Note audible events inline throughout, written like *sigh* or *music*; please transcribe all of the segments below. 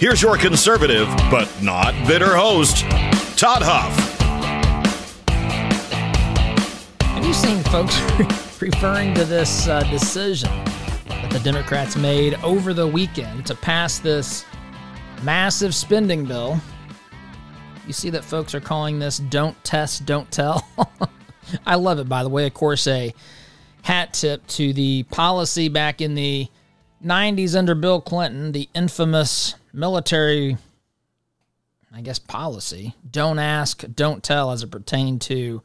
Here's your conservative, but not bitter host, Todd Huff. Have you seen folks *laughs* referring to this uh, decision that the Democrats made over the weekend to pass this massive spending bill? You see that folks are calling this Don't Test, Don't Tell. *laughs* I love it, by the way. Of course, a hat tip to the policy back in the 90s under Bill Clinton, the infamous military, I guess, policy don't ask, don't tell as it pertained to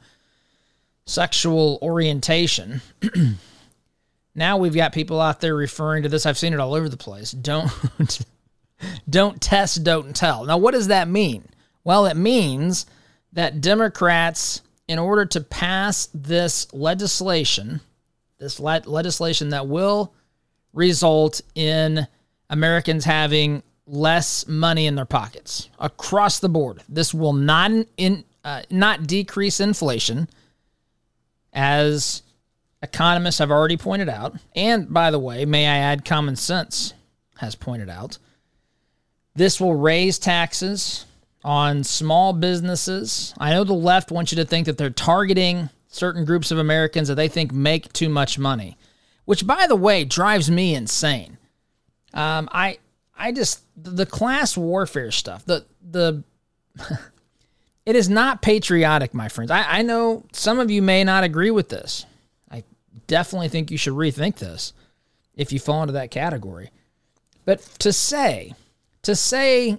sexual orientation. *clears throat* now we've got people out there referring to this. I've seen it all over the place. Don't *laughs* don't test, don't tell. Now what does that mean? Well, it means that Democrats in order to pass this legislation, this le- legislation that will result in Americans having less money in their pockets across the board. This will not in uh, not decrease inflation, as economists have already pointed out. And by the way, may I add, common sense has pointed out. This will raise taxes on small businesses. I know the left wants you to think that they're targeting certain groups of Americans that they think make too much money, which, by the way, drives me insane. Um, I I just the class warfare stuff. The the *laughs* it is not patriotic, my friends. I, I know some of you may not agree with this. I definitely think you should rethink this if you fall into that category. But to say to say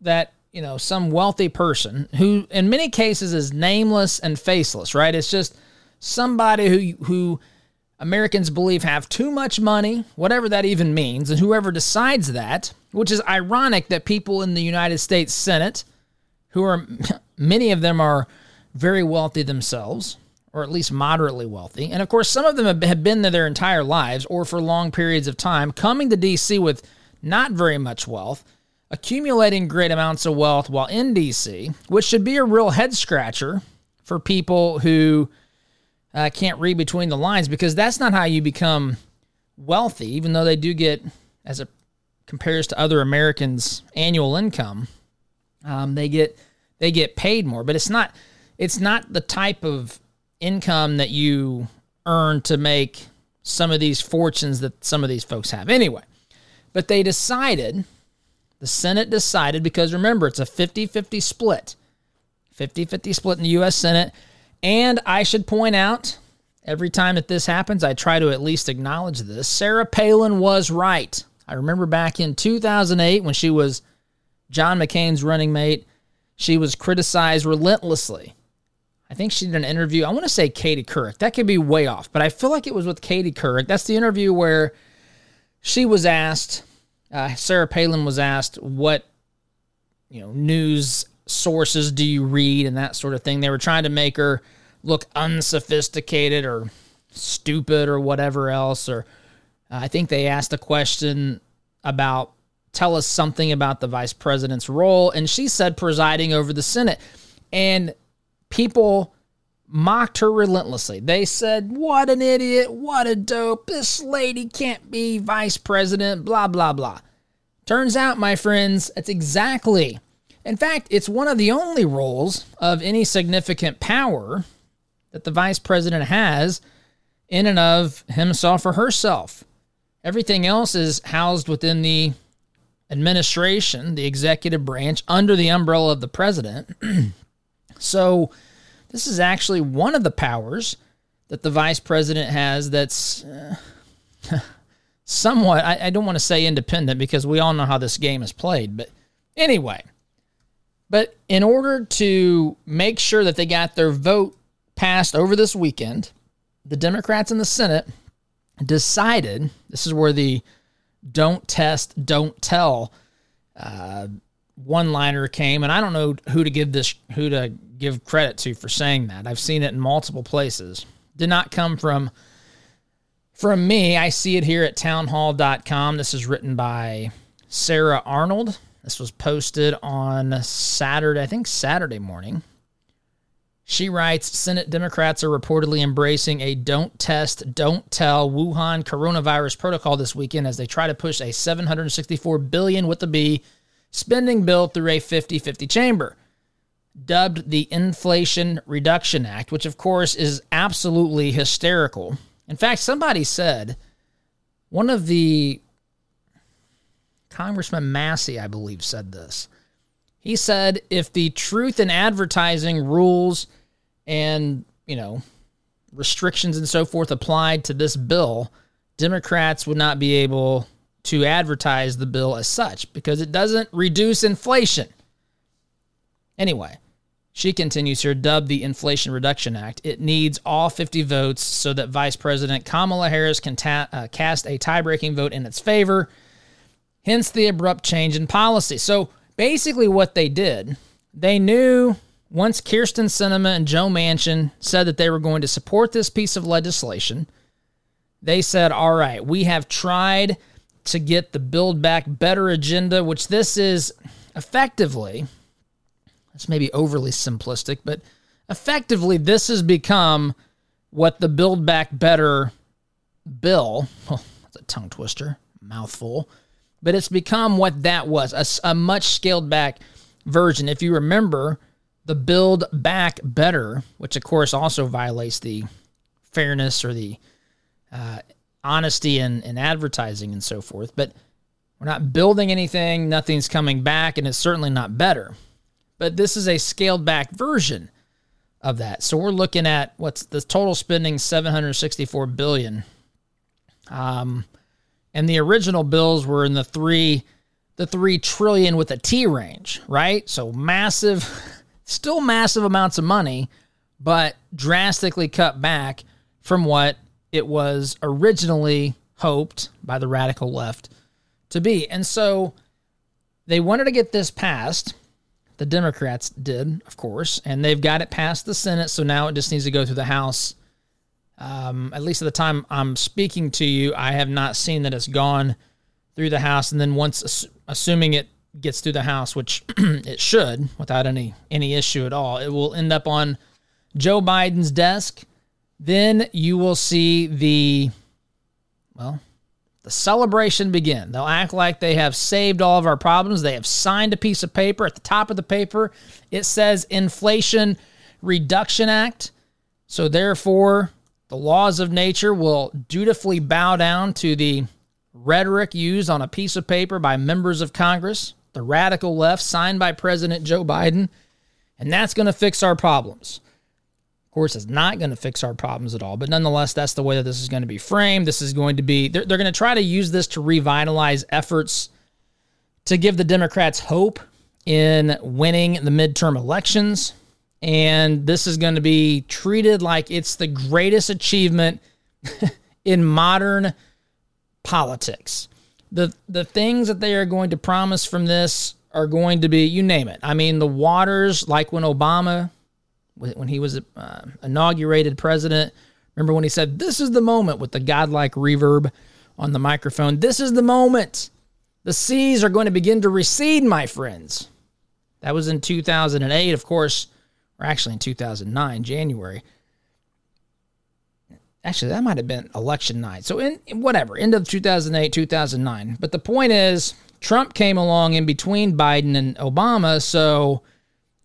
that you know some wealthy person who in many cases is nameless and faceless, right? It's just somebody who who Americans believe have too much money, whatever that even means, and whoever decides that, which is ironic that people in the United States Senate, who are *laughs* many of them are very wealthy themselves, or at least moderately wealthy, and of course, some of them have been there their entire lives or for long periods of time, coming to DC with not very much wealth, accumulating great amounts of wealth while in DC, which should be a real head scratcher for people who uh, can't read between the lines because that's not how you become wealthy, even though they do get, as it compares to other Americans' annual income, um, they get they get paid more. But it's not it's not the type of income that you earn to make some of these fortunes that some of these folks have. Anyway, but they decided, the Senate decided, because remember, it's a 50 50 split. 50 50 split in the U.S. Senate. And I should point out, every time that this happens, I try to at least acknowledge this. Sarah Palin was right. I remember back in 2008 when she was John McCain's running mate, she was criticized relentlessly. I think she did an interview. I want to say Katie Couric. That could be way off, but I feel like it was with Katie Couric. That's the interview where she was asked, uh, Sarah Palin was asked, what you know news sources do you read and that sort of thing. They were trying to make her look unsophisticated or stupid or whatever else. Or uh, I think they asked a question about tell us something about the vice president's role. And she said presiding over the Senate. And people mocked her relentlessly. They said, What an idiot. What a dope. This lady can't be vice president, blah, blah, blah. Turns out, my friends, that's exactly in fact, it's one of the only roles of any significant power that the vice president has in and of himself or herself. Everything else is housed within the administration, the executive branch, under the umbrella of the president. *clears throat* so, this is actually one of the powers that the vice president has that's uh, *laughs* somewhat, I, I don't want to say independent because we all know how this game is played. But anyway, but in order to make sure that they got their vote passed over this weekend, the Democrats in the Senate decided this is where the don't test, don't tell uh, one liner came, and I don't know who to give this who to give credit to for saying that. I've seen it in multiple places. Did not come from from me. I see it here at townhall.com. This is written by Sarah Arnold. This was posted on Saturday, I think Saturday morning. She writes Senate Democrats are reportedly embracing a don't test, don't tell Wuhan coronavirus protocol this weekend as they try to push a 764 billion with the B spending bill through a 50-50 chamber. Dubbed the Inflation Reduction Act, which of course is absolutely hysterical. In fact, somebody said one of the Congressman Massey, I believe, said this. He said if the truth in advertising rules and, you know, restrictions and so forth applied to this bill, Democrats would not be able to advertise the bill as such because it doesn't reduce inflation. Anyway, she continues here, dubbed the Inflation Reduction Act. It needs all 50 votes so that Vice President Kamala Harris can ta- uh, cast a tie breaking vote in its favor hence the abrupt change in policy. So basically, what they did, they knew once Kyrsten Sinema and Joe Manchin said that they were going to support this piece of legislation, they said, all right, we have tried to get the Build Back Better agenda, which this is effectively, this may be overly simplistic, but effectively, this has become what the Build Back Better bill, well, *laughs* that's a tongue twister, mouthful, but it's become what that was a, a much scaled back version. If you remember, the Build Back Better, which of course also violates the fairness or the uh, honesty in, in advertising and so forth, but we're not building anything, nothing's coming back, and it's certainly not better. But this is a scaled back version of that. So we're looking at what's the total spending 764 billion. Um, and the original bills were in the three the three trillion with a T range, right? So massive, *laughs* still massive amounts of money, but drastically cut back from what it was originally hoped by the radical left to be. And so they wanted to get this passed. The Democrats did, of course, and they've got it past the Senate. So now it just needs to go through the House um, at least at the time I'm speaking to you, I have not seen that it's gone through the House. And then once, assuming it gets through the House, which *clears throat* it should, without any any issue at all, it will end up on Joe Biden's desk. Then you will see the well, the celebration begin. They'll act like they have saved all of our problems. They have signed a piece of paper. At the top of the paper, it says Inflation Reduction Act. So therefore, the laws of nature will dutifully bow down to the rhetoric used on a piece of paper by members of Congress, the radical left, signed by President Joe Biden, and that's going to fix our problems. Of course, it's not going to fix our problems at all, but nonetheless, that's the way that this is going to be framed. This is going to be, they're, they're going to try to use this to revitalize efforts to give the Democrats hope in winning the midterm elections and this is going to be treated like it's the greatest achievement *laughs* in modern politics. The the things that they are going to promise from this are going to be you name it. I mean, the waters like when Obama when he was uh, inaugurated president, remember when he said this is the moment with the godlike reverb on the microphone. This is the moment. The seas are going to begin to recede, my friends. That was in 2008, of course or actually in 2009, January. Actually, that might have been election night. So, in whatever, end of 2008, 2009. But the point is, Trump came along in between Biden and Obama. So,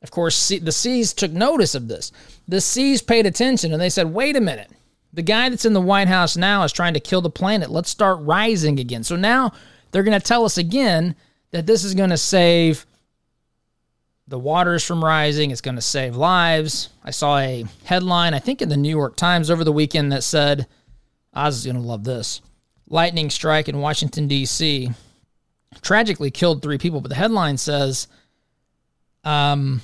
of course, the Seas took notice of this. The Seas paid attention and they said, wait a minute. The guy that's in the White House now is trying to kill the planet. Let's start rising again. So now they're going to tell us again that this is going to save the waters from rising. It's going to save lives. I saw a headline, I think in the New York Times over the weekend, that said, I was going to love this lightning strike in Washington, D.C. tragically killed three people. But the headline says, um,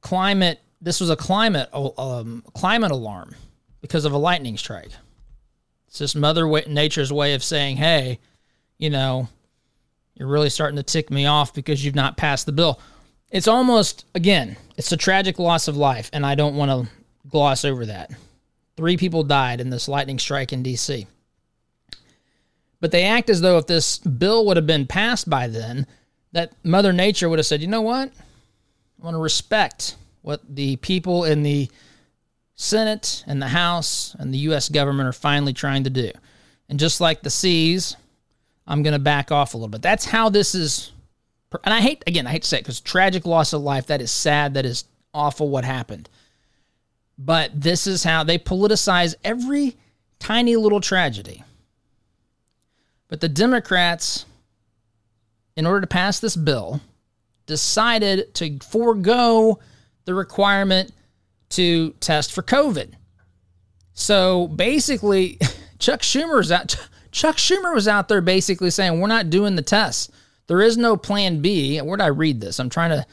climate, this was a climate, um, climate alarm because of a lightning strike. It's just Mother Nature's way of saying, hey, you know, You're really starting to tick me off because you've not passed the bill. It's almost, again, it's a tragic loss of life, and I don't want to gloss over that. Three people died in this lightning strike in D.C. But they act as though if this bill would have been passed by then, that Mother Nature would have said, you know what? I want to respect what the people in the Senate and the House and the U.S. government are finally trying to do. And just like the seas, I'm going to back off a little bit. That's how this is. And I hate, again, I hate to say it because tragic loss of life, that is sad. That is awful what happened. But this is how they politicize every tiny little tragedy. But the Democrats, in order to pass this bill, decided to forego the requirement to test for COVID. So basically, *laughs* Chuck Schumer's out. Chuck Schumer was out there basically saying, "We're not doing the tests. There is no Plan B." Where'd I read this? I'm trying to.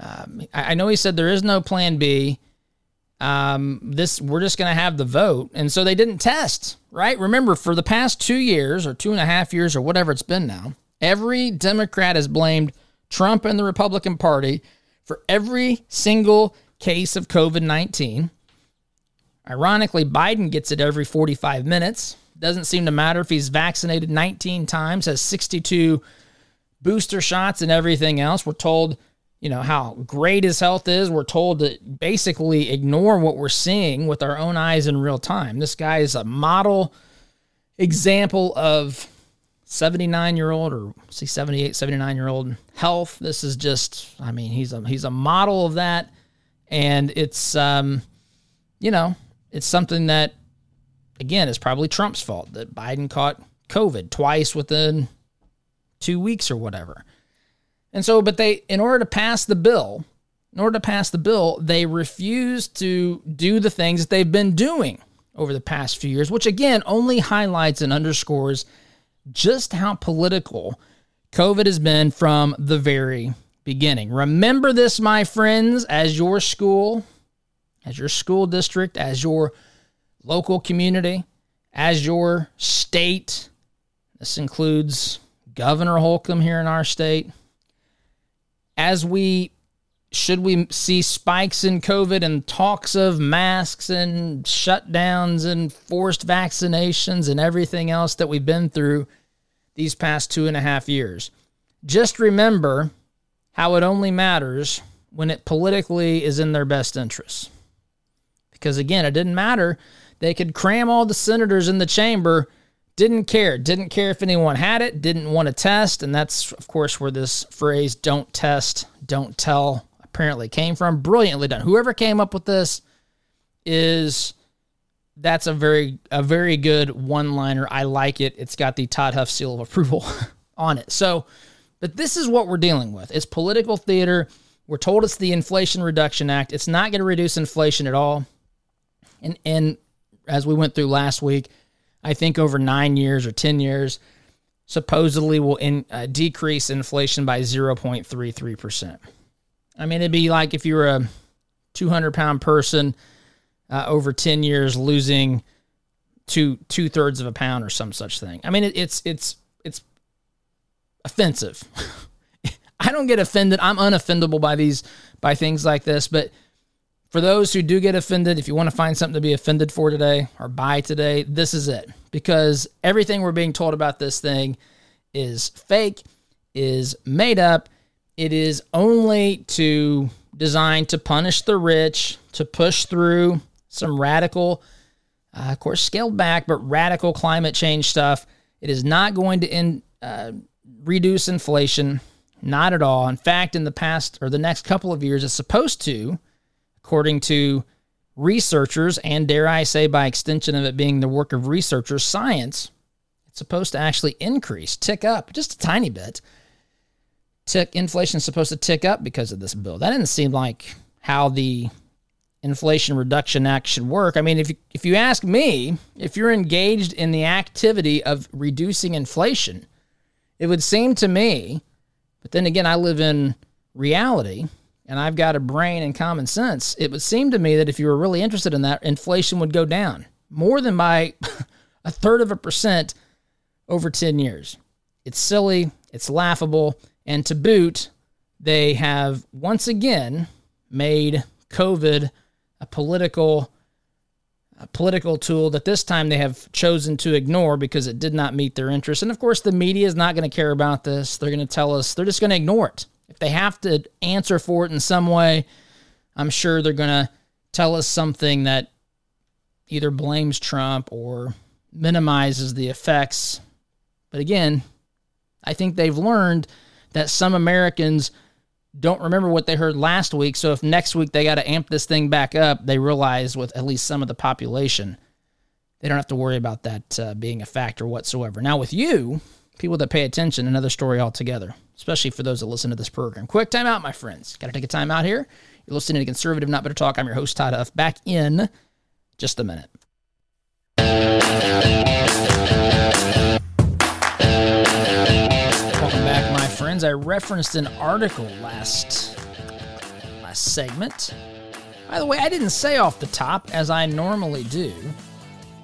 Um, I know he said there is no Plan B. Um, this we're just going to have the vote, and so they didn't test. Right? Remember, for the past two years or two and a half years or whatever it's been now, every Democrat has blamed Trump and the Republican Party for every single case of COVID 19. Ironically, Biden gets it every 45 minutes. Doesn't seem to matter if he's vaccinated 19 times, has 62 booster shots and everything else. We're told, you know, how great his health is. We're told to basically ignore what we're seeing with our own eyes in real time. This guy is a model example of 79 year old or see 78 79 year old health this is just i mean he's a he's a model of that and it's um you know it's something that again is probably trump's fault that biden caught covid twice within two weeks or whatever and so but they in order to pass the bill in order to pass the bill they refuse to do the things that they've been doing over the past few years which again only highlights and underscores just how political COVID has been from the very beginning. Remember this, my friends, as your school, as your school district, as your local community, as your state. This includes Governor Holcomb here in our state. As we should we see spikes in COVID and talks of masks and shutdowns and forced vaccinations and everything else that we've been through these past two and a half years. Just remember how it only matters when it politically is in their best interests. Because again, it didn't matter. They could cram all the senators in the chamber, didn't care. Didn't care if anyone had it, didn't want to test. And that's, of course, where this phrase, don't test, don't tell, apparently came from. Brilliantly done. Whoever came up with this is that's a very a very good one liner. I like it. It's got the Todd Huff seal of approval *laughs* on it. So, but this is what we're dealing with. It's political theater. We're told it's the Inflation Reduction Act. It's not going to reduce inflation at all. And and as we went through last week, I think over nine years or ten years, supposedly will in, uh, decrease inflation by zero point three three percent. I mean, it'd be like if you were a two hundred pound person uh, over 10 years losing two two thirds of a pound or some such thing. I mean, it, it's it's it's offensive. *laughs* I don't get offended. I'm unoffendable by these by things like this, but for those who do get offended, if you want to find something to be offended for today or buy today, this is it. Because everything we're being told about this thing is fake, is made up. It is only to designed to punish the rich, to push through some radical, uh, of course, scaled back, but radical climate change stuff. It is not going to in, uh, reduce inflation, not at all. In fact, in the past or the next couple of years, it's supposed to, according to researchers, and dare I say, by extension of it being the work of researchers, science, it's supposed to actually increase, tick up just a tiny bit. Tick inflation is supposed to tick up because of this bill. That didn't seem like how the Inflation Reduction Act should work. I mean, if you, if you ask me, if you're engaged in the activity of reducing inflation, it would seem to me, but then again, I live in reality and I've got a brain and common sense. It would seem to me that if you were really interested in that, inflation would go down more than by *laughs* a third of a percent over 10 years. It's silly. It's laughable. And to boot, they have once again made COVID a political a political tool that this time they have chosen to ignore because it did not meet their interests. And of course, the media is not going to care about this. They're going to tell us, they're just going to ignore it. If they have to answer for it in some way, I'm sure they're going to tell us something that either blames Trump or minimizes the effects. But again, I think they've learned that some Americans don't remember what they heard last week. So if next week they got to amp this thing back up, they realize with at least some of the population, they don't have to worry about that uh, being a factor whatsoever. Now, with you, people that pay attention, another story altogether, especially for those that listen to this program. Quick time out, my friends. Got to take a time out here. You're listening to Conservative Not Better Talk. I'm your host, Todd Huff. Back in just a minute. Welcome back, my friends, I referenced an article last last segment. By the way, I didn't say off the top as I normally do.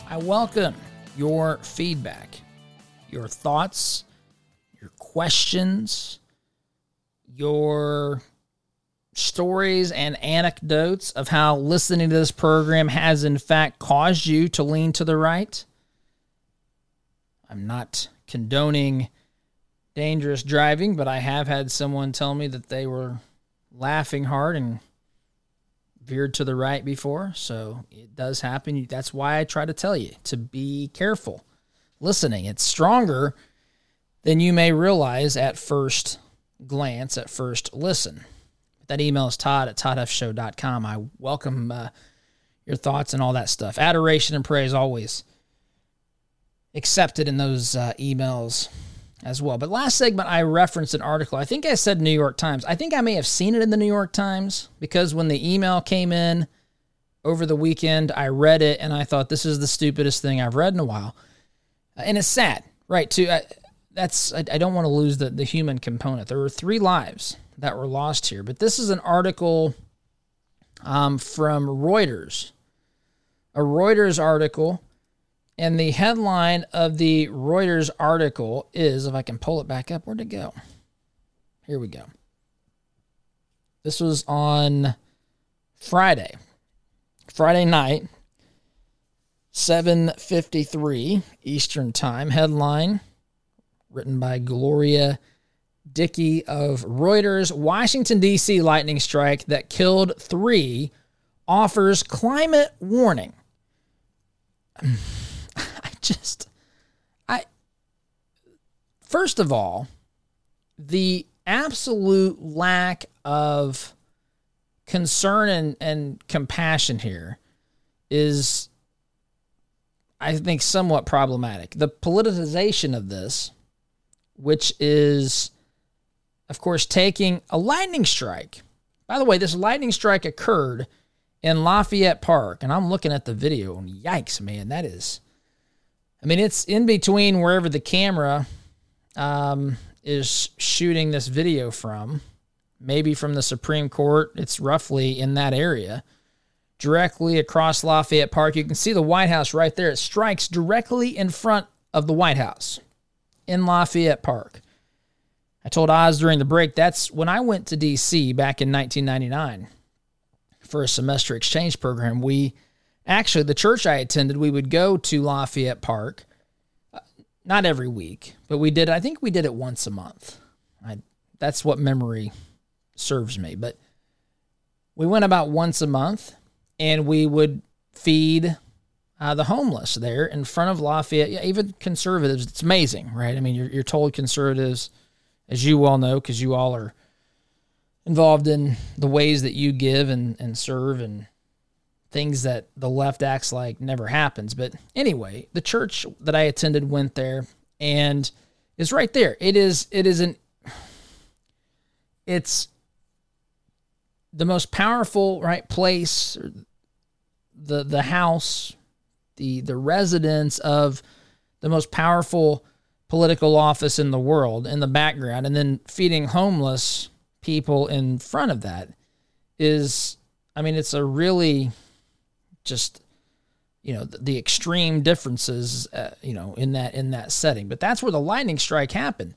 I welcome your feedback, your thoughts, your questions, your stories and anecdotes of how listening to this program has in fact caused you to lean to the right. I'm not condoning dangerous driving, but I have had someone tell me that they were laughing hard and veered to the right before. So it does happen. That's why I try to tell you to be careful listening. It's stronger than you may realize at first glance, at first listen. That email is todd at toddhuffshow.com. I welcome uh, your thoughts and all that stuff. Adoration and praise always accepted in those uh, emails as well. But last segment, I referenced an article. I think I said New York Times. I think I may have seen it in the New York Times because when the email came in over the weekend, I read it and I thought this is the stupidest thing I've read in a while. And it's sad, right? Too. That's I, I don't want to lose the the human component. There were three lives that were lost here, but this is an article um, from Reuters, a Reuters article and the headline of the Reuters article is if I can pull it back up, where'd it go? Here we go. This was on Friday. Friday night, 7:53 Eastern Time. Headline written by Gloria Dickie of Reuters. Washington D.C. lightning strike that killed 3 offers climate warning. *sighs* I just I first of all, the absolute lack of concern and, and compassion here is I think somewhat problematic. The politicization of this, which is of course taking a lightning strike. By the way, this lightning strike occurred in Lafayette Park, and I'm looking at the video and yikes, man, that is I mean, it's in between wherever the camera um, is shooting this video from, maybe from the Supreme Court. It's roughly in that area. Directly across Lafayette Park, you can see the White House right there. It strikes directly in front of the White House in Lafayette Park. I told Oz during the break that's when I went to DC back in 1999 for a semester exchange program. We Actually, the church I attended, we would go to Lafayette Park, uh, not every week, but we did. I think we did it once a month. I, that's what memory serves me. But we went about once a month, and we would feed uh, the homeless there in front of Lafayette. Yeah, even conservatives. It's amazing, right? I mean, you're, you're told conservatives, as you all know, because you all are involved in the ways that you give and, and serve and things that the left acts like never happens. But anyway, the church that I attended went there and is right there. It is it is an it's the most powerful right place the the house the the residence of the most powerful political office in the world in the background and then feeding homeless people in front of that is I mean it's a really just you know the, the extreme differences uh, you know in that in that setting. But that's where the lightning strike happened.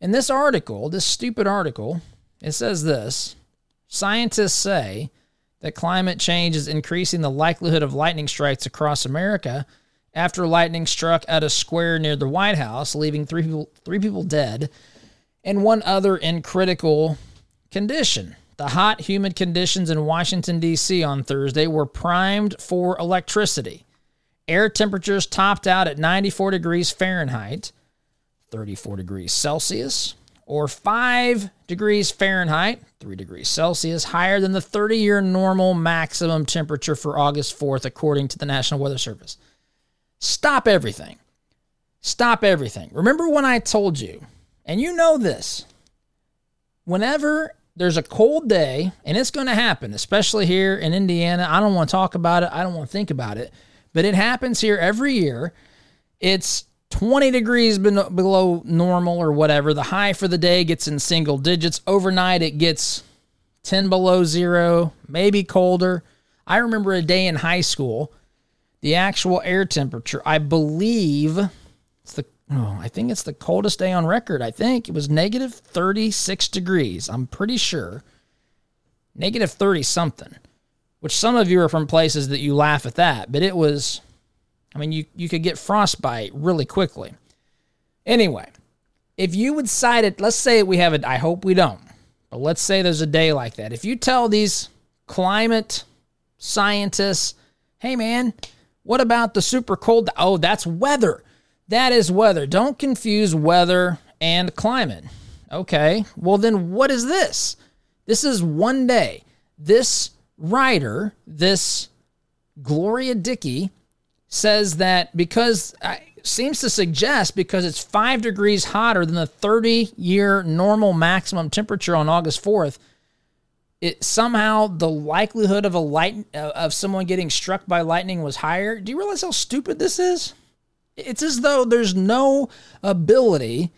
In this article, this stupid article, it says this Scientists say that climate change is increasing the likelihood of lightning strikes across America after lightning struck at a square near the White House, leaving three people, three people dead and one other in critical condition. The hot, humid conditions in Washington, D.C. on Thursday were primed for electricity. Air temperatures topped out at 94 degrees Fahrenheit, 34 degrees Celsius, or 5 degrees Fahrenheit, 3 degrees Celsius, higher than the 30 year normal maximum temperature for August 4th, according to the National Weather Service. Stop everything. Stop everything. Remember when I told you, and you know this, whenever there's a cold day, and it's going to happen, especially here in Indiana, I don't want to talk about it, I don't want to think about it, but it happens here every year. It's 20 degrees below normal or whatever. The high for the day gets in single digits. Overnight, it gets 10 below zero, maybe colder. I remember a day in high school, the actual air temperature, I believe it's the oh, I think it's the coldest day on record. I think it was negative 36 degrees. I'm pretty sure. Negative 30 something, which some of you are from places that you laugh at that, but it was I mean, you, you could get frostbite really quickly. Anyway, if you would cite it, let's say we have it, I hope we don't, but let's say there's a day like that. If you tell these climate scientists, hey man, what about the super cold? Oh, that's weather. That is weather. Don't confuse weather and climate. Okay, well, then what is this? This is one day. This writer, this Gloria Dickie, says that because uh, seems to suggest because it's five degrees hotter than the 30 year normal maximum temperature on August 4th, it somehow the likelihood of a light uh, of someone getting struck by lightning was higher. Do you realize how stupid this is? It's as though there's no ability.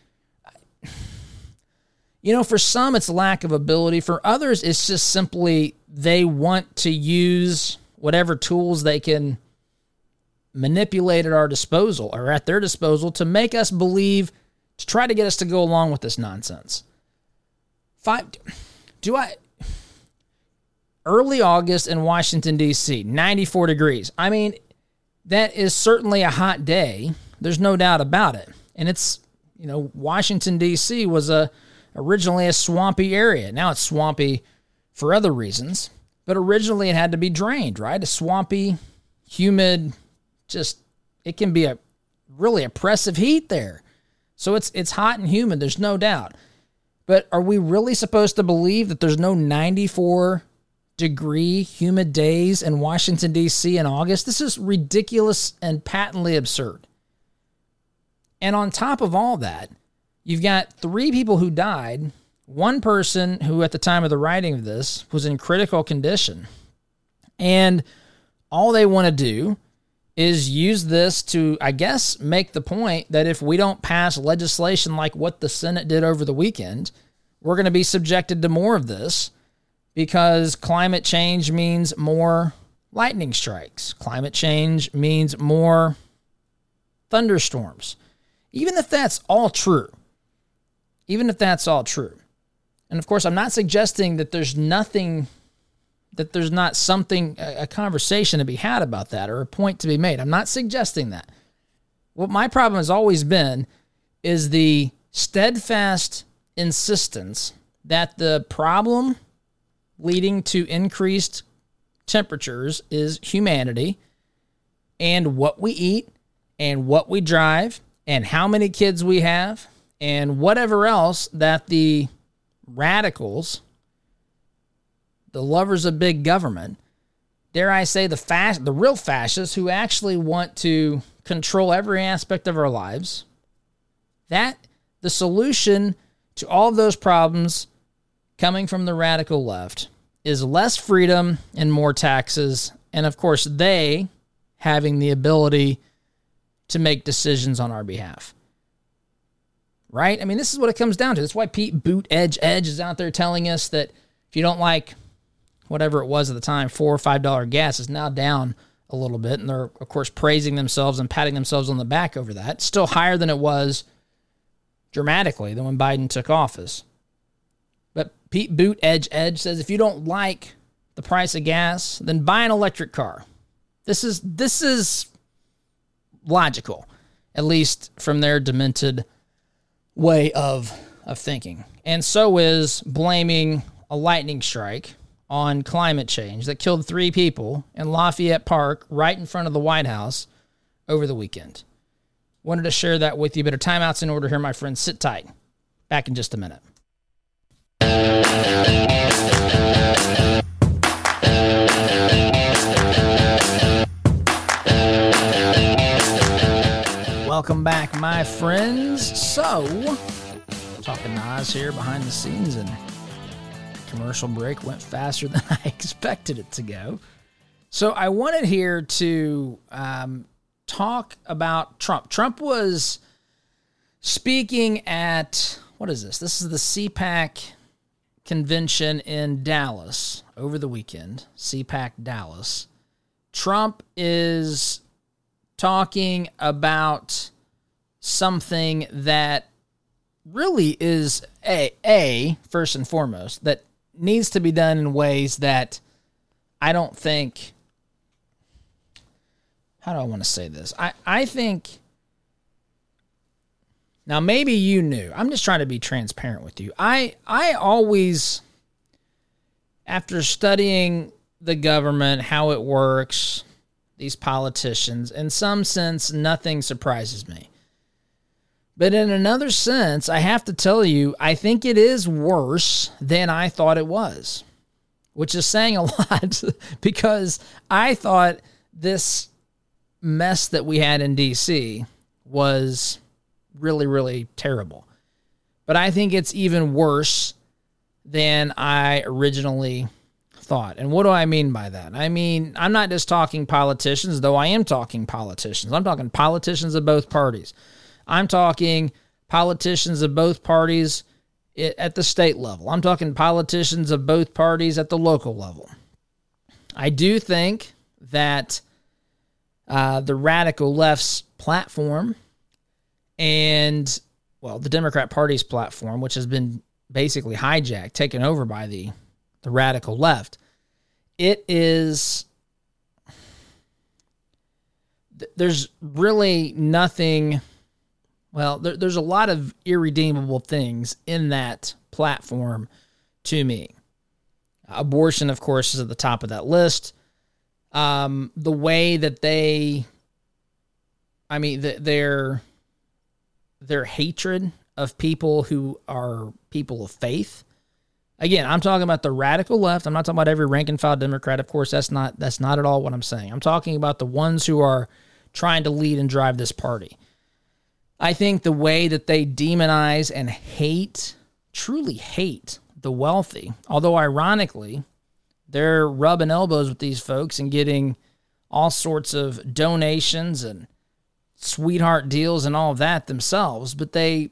You know, for some it's lack of ability. For others, it's just simply they want to use whatever tools they can manipulate at our disposal or at their disposal to make us believe to try to get us to go along with this nonsense. Five, do I? Early August in Washington, D.C., 94 degrees. I mean, that is certainly a hot day. There's no doubt about it. And it's, you know, Washington, D.C. was a originally a swampy area. Now it's swampy for other reasons, but originally it had to be drained, right? A swampy, humid, just it can be a really oppressive heat there. So it's it's hot and humid, there's no doubt. But are we really supposed to believe that there's no 94 degree humid days in Washington D.C. in August? This is ridiculous and patently absurd. And on top of all that, you've got three people who died, one person who at the time of the writing of this was in critical condition. And all they want to do is use this to, I guess, make the point that if we don't pass legislation like what the Senate did over the weekend, we're going to be subjected to more of this because climate change means more lightning strikes. Climate change means more thunderstorms. Even if that's all true, even if that's all true. And of course, I'm not suggesting that there's nothing that there's not something, a conversation to be had about that or a point to be made. I'm not suggesting that. What my problem has always been is the steadfast insistence that the problem leading to increased temperatures is humanity and what we eat and what we drive and how many kids we have and whatever else that the radicals the lovers of big government, dare I say the fast, the real fascists who actually want to control every aspect of our lives, that the solution to all of those problems coming from the radical left is less freedom and more taxes, and of course they having the ability to make decisions on our behalf. Right? I mean, this is what it comes down to. That's why Pete Buttigieg is out there telling us that if you don't like whatever it was at the time, four or five dollar gas is now down a little bit, and they're of course praising themselves and patting themselves on the back over that. Still higher than it was dramatically than when Biden took office. But Pete Buttigieg says if you don't like the price of gas, then buy an electric car. This is this is logical, at least from their demented way of of thinking. And so is blaming a lightning strike on climate change that killed three people in Lafayette Park right in front of the White House over the weekend. Wanted to share that with you, a timeout's in order here, my friends. Sit tight. Back in just a minute. Welcome back, my friends. So, talking Nas here behind the scenes, and commercial break went faster *laughs* than I expected it to go. So, I wanted here to um, talk about Trump. Trump was speaking at what is this? This is the CPAC convention in Dallas over the weekend. CPAC Dallas. Trump is talking about something that really is a a first and foremost that needs to be done in ways that I don't think how do I want to say this? I, I think now maybe you knew. I'm just trying to be transparent with you. I I always after studying the government, how it works, these politicians, in some sense nothing surprises me. But in another sense, I have to tell you, I think it is worse than I thought it was, which is saying a *laughs* lot because I thought this mess that we had in DC was really, really terrible. But I think it's even worse than I originally thought. And what do I mean by that? I mean, I'm not just talking politicians, though I am talking politicians. I'm talking politicians of both parties. I'm talking politicians of both parties at the state level. I'm talking politicians of both parties at the local level. I do think that uh, the radical left's platform and, well, the Democrat Party's platform, which has been basically hijacked, taken over by the, the radical left, it is. There's really nothing. Well, there, there's a lot of irredeemable things in that platform to me. Abortion, of course, is at the top of that list um, the way that they, I mean, the, their their hatred of people who are people of faith. Again, I'm talking about the radical left. I'm not talking about every rank and file Democrat. Of course, that's not that's not at all what I'm saying. I'm talking about the ones who are trying to lead and drive this party. I think the way that they demonize and hate, truly hate the wealthy, although ironically, they're rubbing elbows with these folks and getting all sorts of donations and sweetheart deals and all of that themselves, but they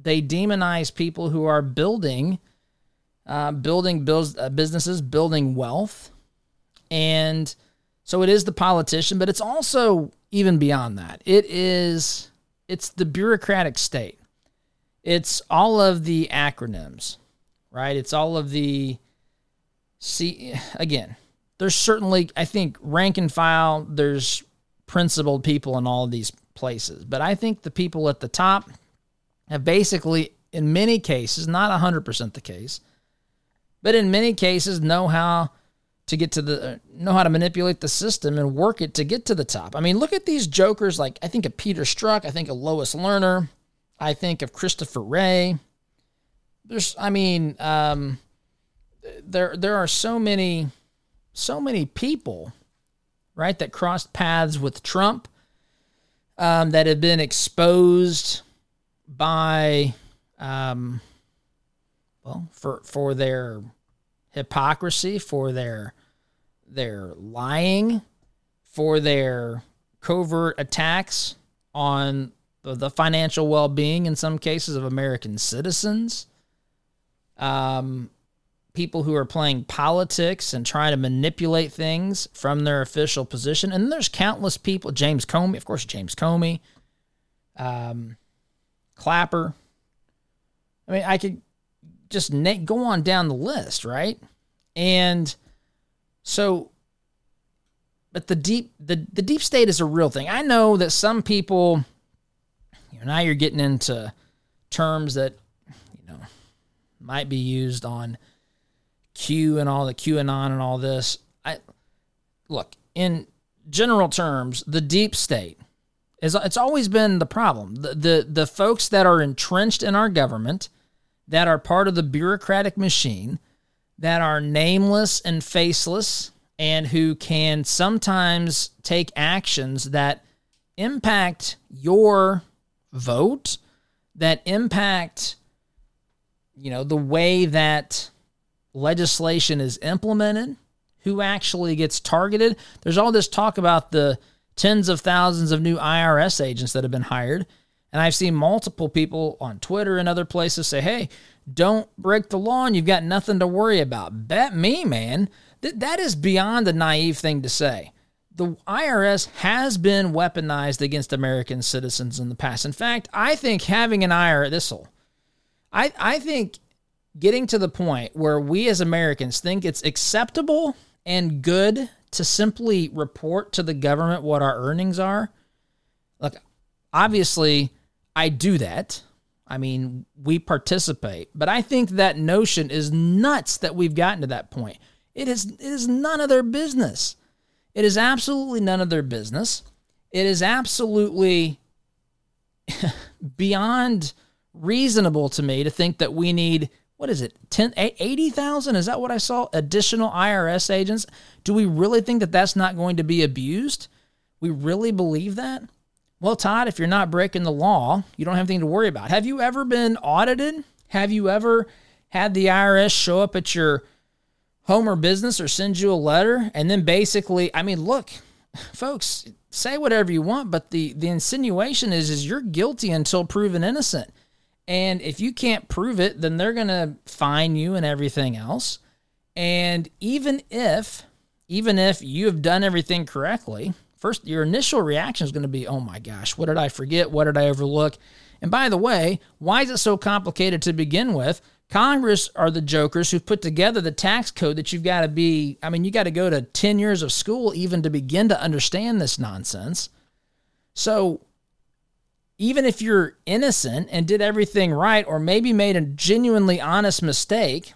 they demonize people who are building uh, building builds, uh, businesses, building wealth, and so it is the politician, but it's also even beyond that. It is it's the bureaucratic state. It's all of the acronyms, right? It's all of the see again there's certainly i think rank and file there's principled people in all of these places but i think the people at the top have basically in many cases not 100% the case but in many cases know how to get to the know how to manipulate the system and work it to get to the top i mean look at these jokers like i think of peter strzok i think of lois lerner i think of christopher Wray. there's i mean um, there there are so many so many people, right, that crossed paths with Trump um, that have been exposed by, um, well, for for their hypocrisy, for their their lying, for their covert attacks on the, financial well being in some cases of American citizens. Um, people who are playing politics and trying to manipulate things from their official position. And there's countless people. James Comey, of course, James Comey, um, Clapper, I mean, I could just go on down the list, right? And so, but the deep the the deep state is a real thing. I know that some people, you know, now you're getting into terms that you know might be used on Q and all the QAnon and all this. I look in general terms, the deep state is it's always been the problem. The, the the folks that are entrenched in our government, that are part of the bureaucratic machine, that are nameless and faceless, and who can sometimes take actions that impact your vote, that impact you know the way that legislation is implemented, who actually gets targeted. There's all this talk about the tens of thousands of new IRS agents that have been hired. And I've seen multiple people on Twitter and other places say, hey, don't break the law and you've got nothing to worry about. Bet me, man. Th- that is beyond a naive thing to say. The IRS has been weaponized against American citizens in the past. In fact, I think having an IRS, this'll, I, I think getting to the point where we as Americans think it's acceptable and good to simply report to the government what our earnings are. Look, obviously, I do that. I mean, we participate, but I think that notion is nuts that we've gotten to that point. It is it is none of their business. It is absolutely none of their business. It is absolutely *laughs* beyond reasonable to me to think that we need what is it 10 80,000 is that what I saw additional IRS agents do we really think that that's not going to be abused we really believe that well Todd if you're not breaking the law you don't have anything to worry about. Have you ever been audited? Have you ever had the IRS show up at your home or business or send you a letter and then basically I mean look folks say whatever you want but the the insinuation is is you're guilty until proven innocent. And if you can't prove it, then they're going to fine you and everything else. And even if, even if you have done everything correctly, first your initial reaction is going to be, "Oh my gosh, what did I forget? What did I overlook?" And by the way, why is it so complicated to begin with? Congress are the jokers who've put together the tax code that you've got to be, I mean, you got to go to 10 years of school even to begin to understand this nonsense. So even if you're innocent and did everything right, or maybe made a genuinely honest mistake,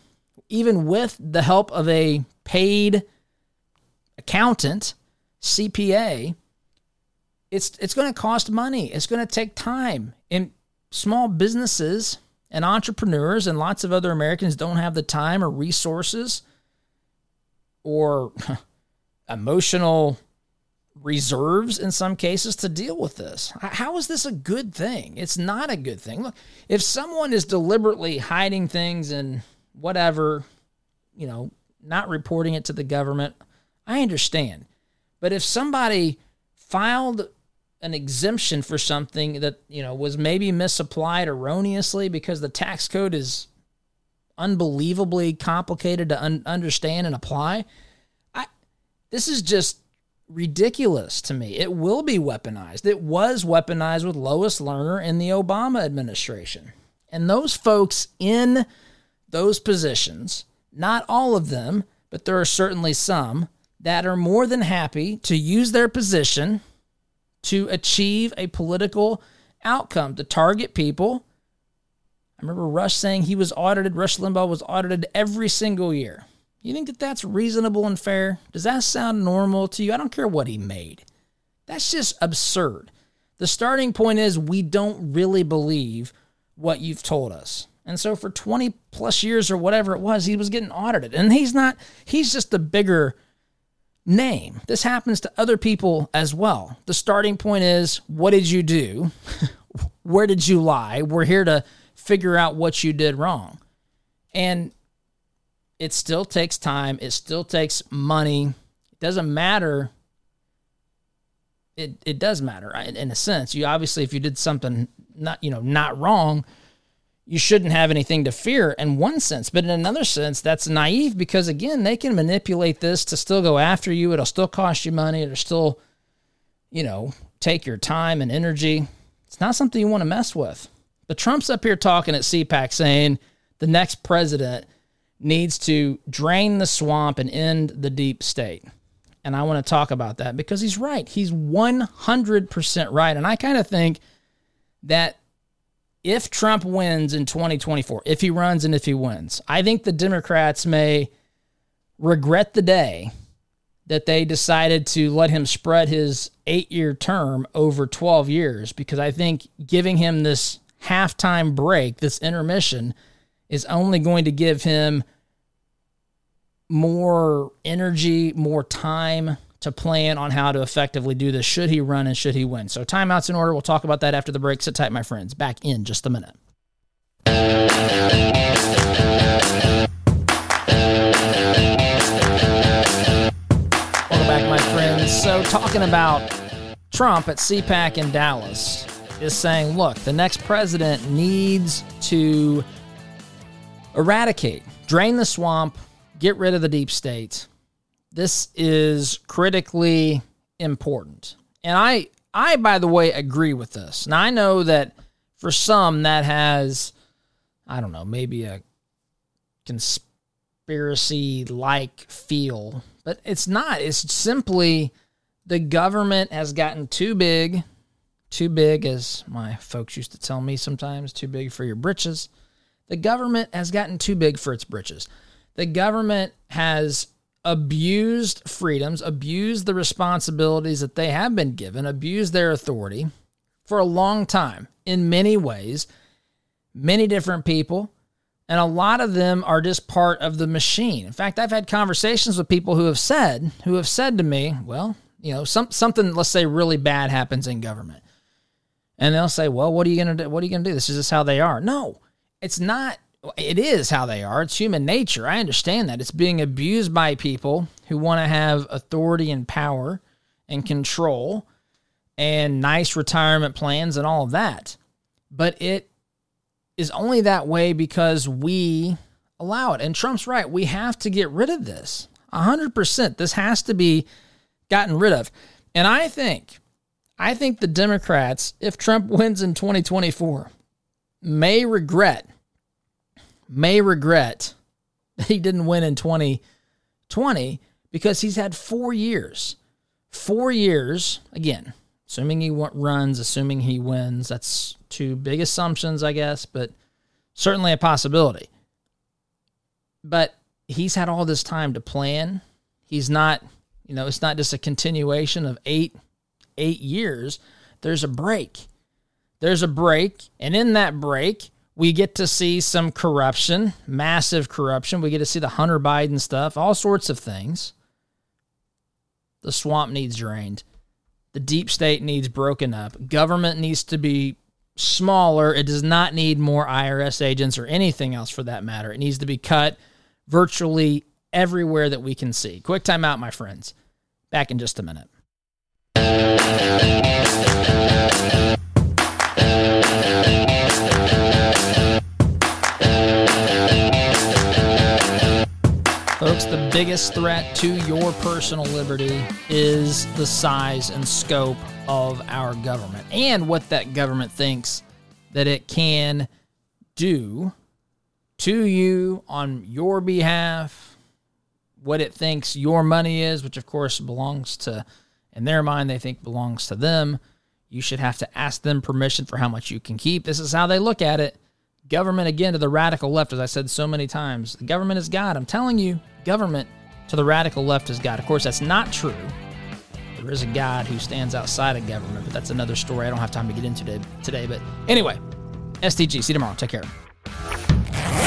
even with the help of a paid accountant, CPA, it's it's going to cost money. It's going to take time. And small businesses and entrepreneurs and lots of other Americans don't have the time or resources or emotional reserves in some cases to deal with this. How is this a good thing? It's not a good thing. Look, if someone is deliberately hiding things and whatever, you know, not reporting it to the government, I understand. But if somebody filed an exemption for something that, you know, was maybe misapplied erroneously because the tax code is unbelievably complicated to un- understand and apply, I this is just ridiculous to me. It will be weaponized. It was weaponized with Lois Lerner in the Obama administration. And those folks in those positions, not all of them, but there are certainly some that are more than happy to use their position to achieve a political outcome, to target people. I remember Rush saying he was audited, Rush Limbaugh was audited every single year. You think that that's reasonable and fair? Does that sound normal to you? I don't care what he made. That's just absurd. The starting point is we don't really believe what you've told us. And so for 20 plus years or whatever it was, he was getting audited. And he's not, he's just a bigger name. This happens to other people as well. The starting point is what did you do? *laughs* Where did you lie? We're here to figure out what you did wrong. And it still takes time. It still takes money. It doesn't matter. It, it does matter in a sense. You obviously, if you did something not you know not wrong, you shouldn't have anything to fear in one sense. But in another sense, that's naive because again, they can manipulate this to still go after you. It'll still cost you money. It'll still, you know, take your time and energy. It's not something you want to mess with. But Trump's up here talking at CPAC saying the next president needs to drain the swamp and end the deep state. And I want to talk about that because he's right. He's 100% right. And I kind of think that if Trump wins in 2024, if he runs and if he wins, I think the Democrats may regret the day that they decided to let him spread his eight year term over 12 years because I think giving him this halftime break, this intermission, is only going to give him more energy, more time to plan on how to effectively do this should he run and should he win. So, timeouts in order. We'll talk about that after the break. Sit tight, my friends. Back in just a minute. Welcome back, my friends. So, talking about Trump at CPAC in Dallas is saying, look, the next president needs to eradicate, drain the swamp, get rid of the deep state. This is critically important. And I I by the way agree with this. Now I know that for some that has I don't know, maybe a conspiracy like feel, but it's not. It's simply the government has gotten too big, too big as my folks used to tell me sometimes, too big for your britches. The government has gotten too big for its britches. The government has abused freedoms, abused the responsibilities that they have been given, abused their authority for a long time in many ways, many different people, and a lot of them are just part of the machine. In fact, I've had conversations with people who have said, who have said to me, well, you know, some something let's say really bad happens in government. And they'll say, "Well, what are you going to do? What are you going to do? This is just how they are." No. It's not it is how they are. It's human nature. I understand that. It's being abused by people who want to have authority and power and control and nice retirement plans and all of that. But it is only that way because we allow it. And Trump's right. We have to get rid of this. 100%. This has to be gotten rid of. And I think I think the Democrats, if Trump wins in 2024, may regret may regret that he didn't win in 2020 because he's had four years. Four years, again, assuming he runs, assuming he wins. That's two big assumptions, I guess, but certainly a possibility. But he's had all this time to plan. He's not, you know, it's not just a continuation of eight eight years. There's a break. There's a break, and in that break, we get to see some corruption, massive corruption. We get to see the Hunter Biden stuff, all sorts of things. The swamp needs drained. The deep state needs broken up. Government needs to be smaller. It does not need more IRS agents or anything else for that matter. It needs to be cut virtually everywhere that we can see. Quick time out, my friends. Back in just a minute. Folks, the biggest threat to your personal liberty is the size and scope of our government and what that government thinks that it can do to you on your behalf, what it thinks your money is, which of course belongs to, in their mind, they think belongs to them. You should have to ask them permission for how much you can keep. This is how they look at it. Government, again, to the radical left, as I said so many times, the government is God. I'm telling you, government to the radical left is God. Of course, that's not true. There is a God who stands outside of government, but that's another story I don't have time to get into today. But anyway, STG. See you tomorrow. Take care.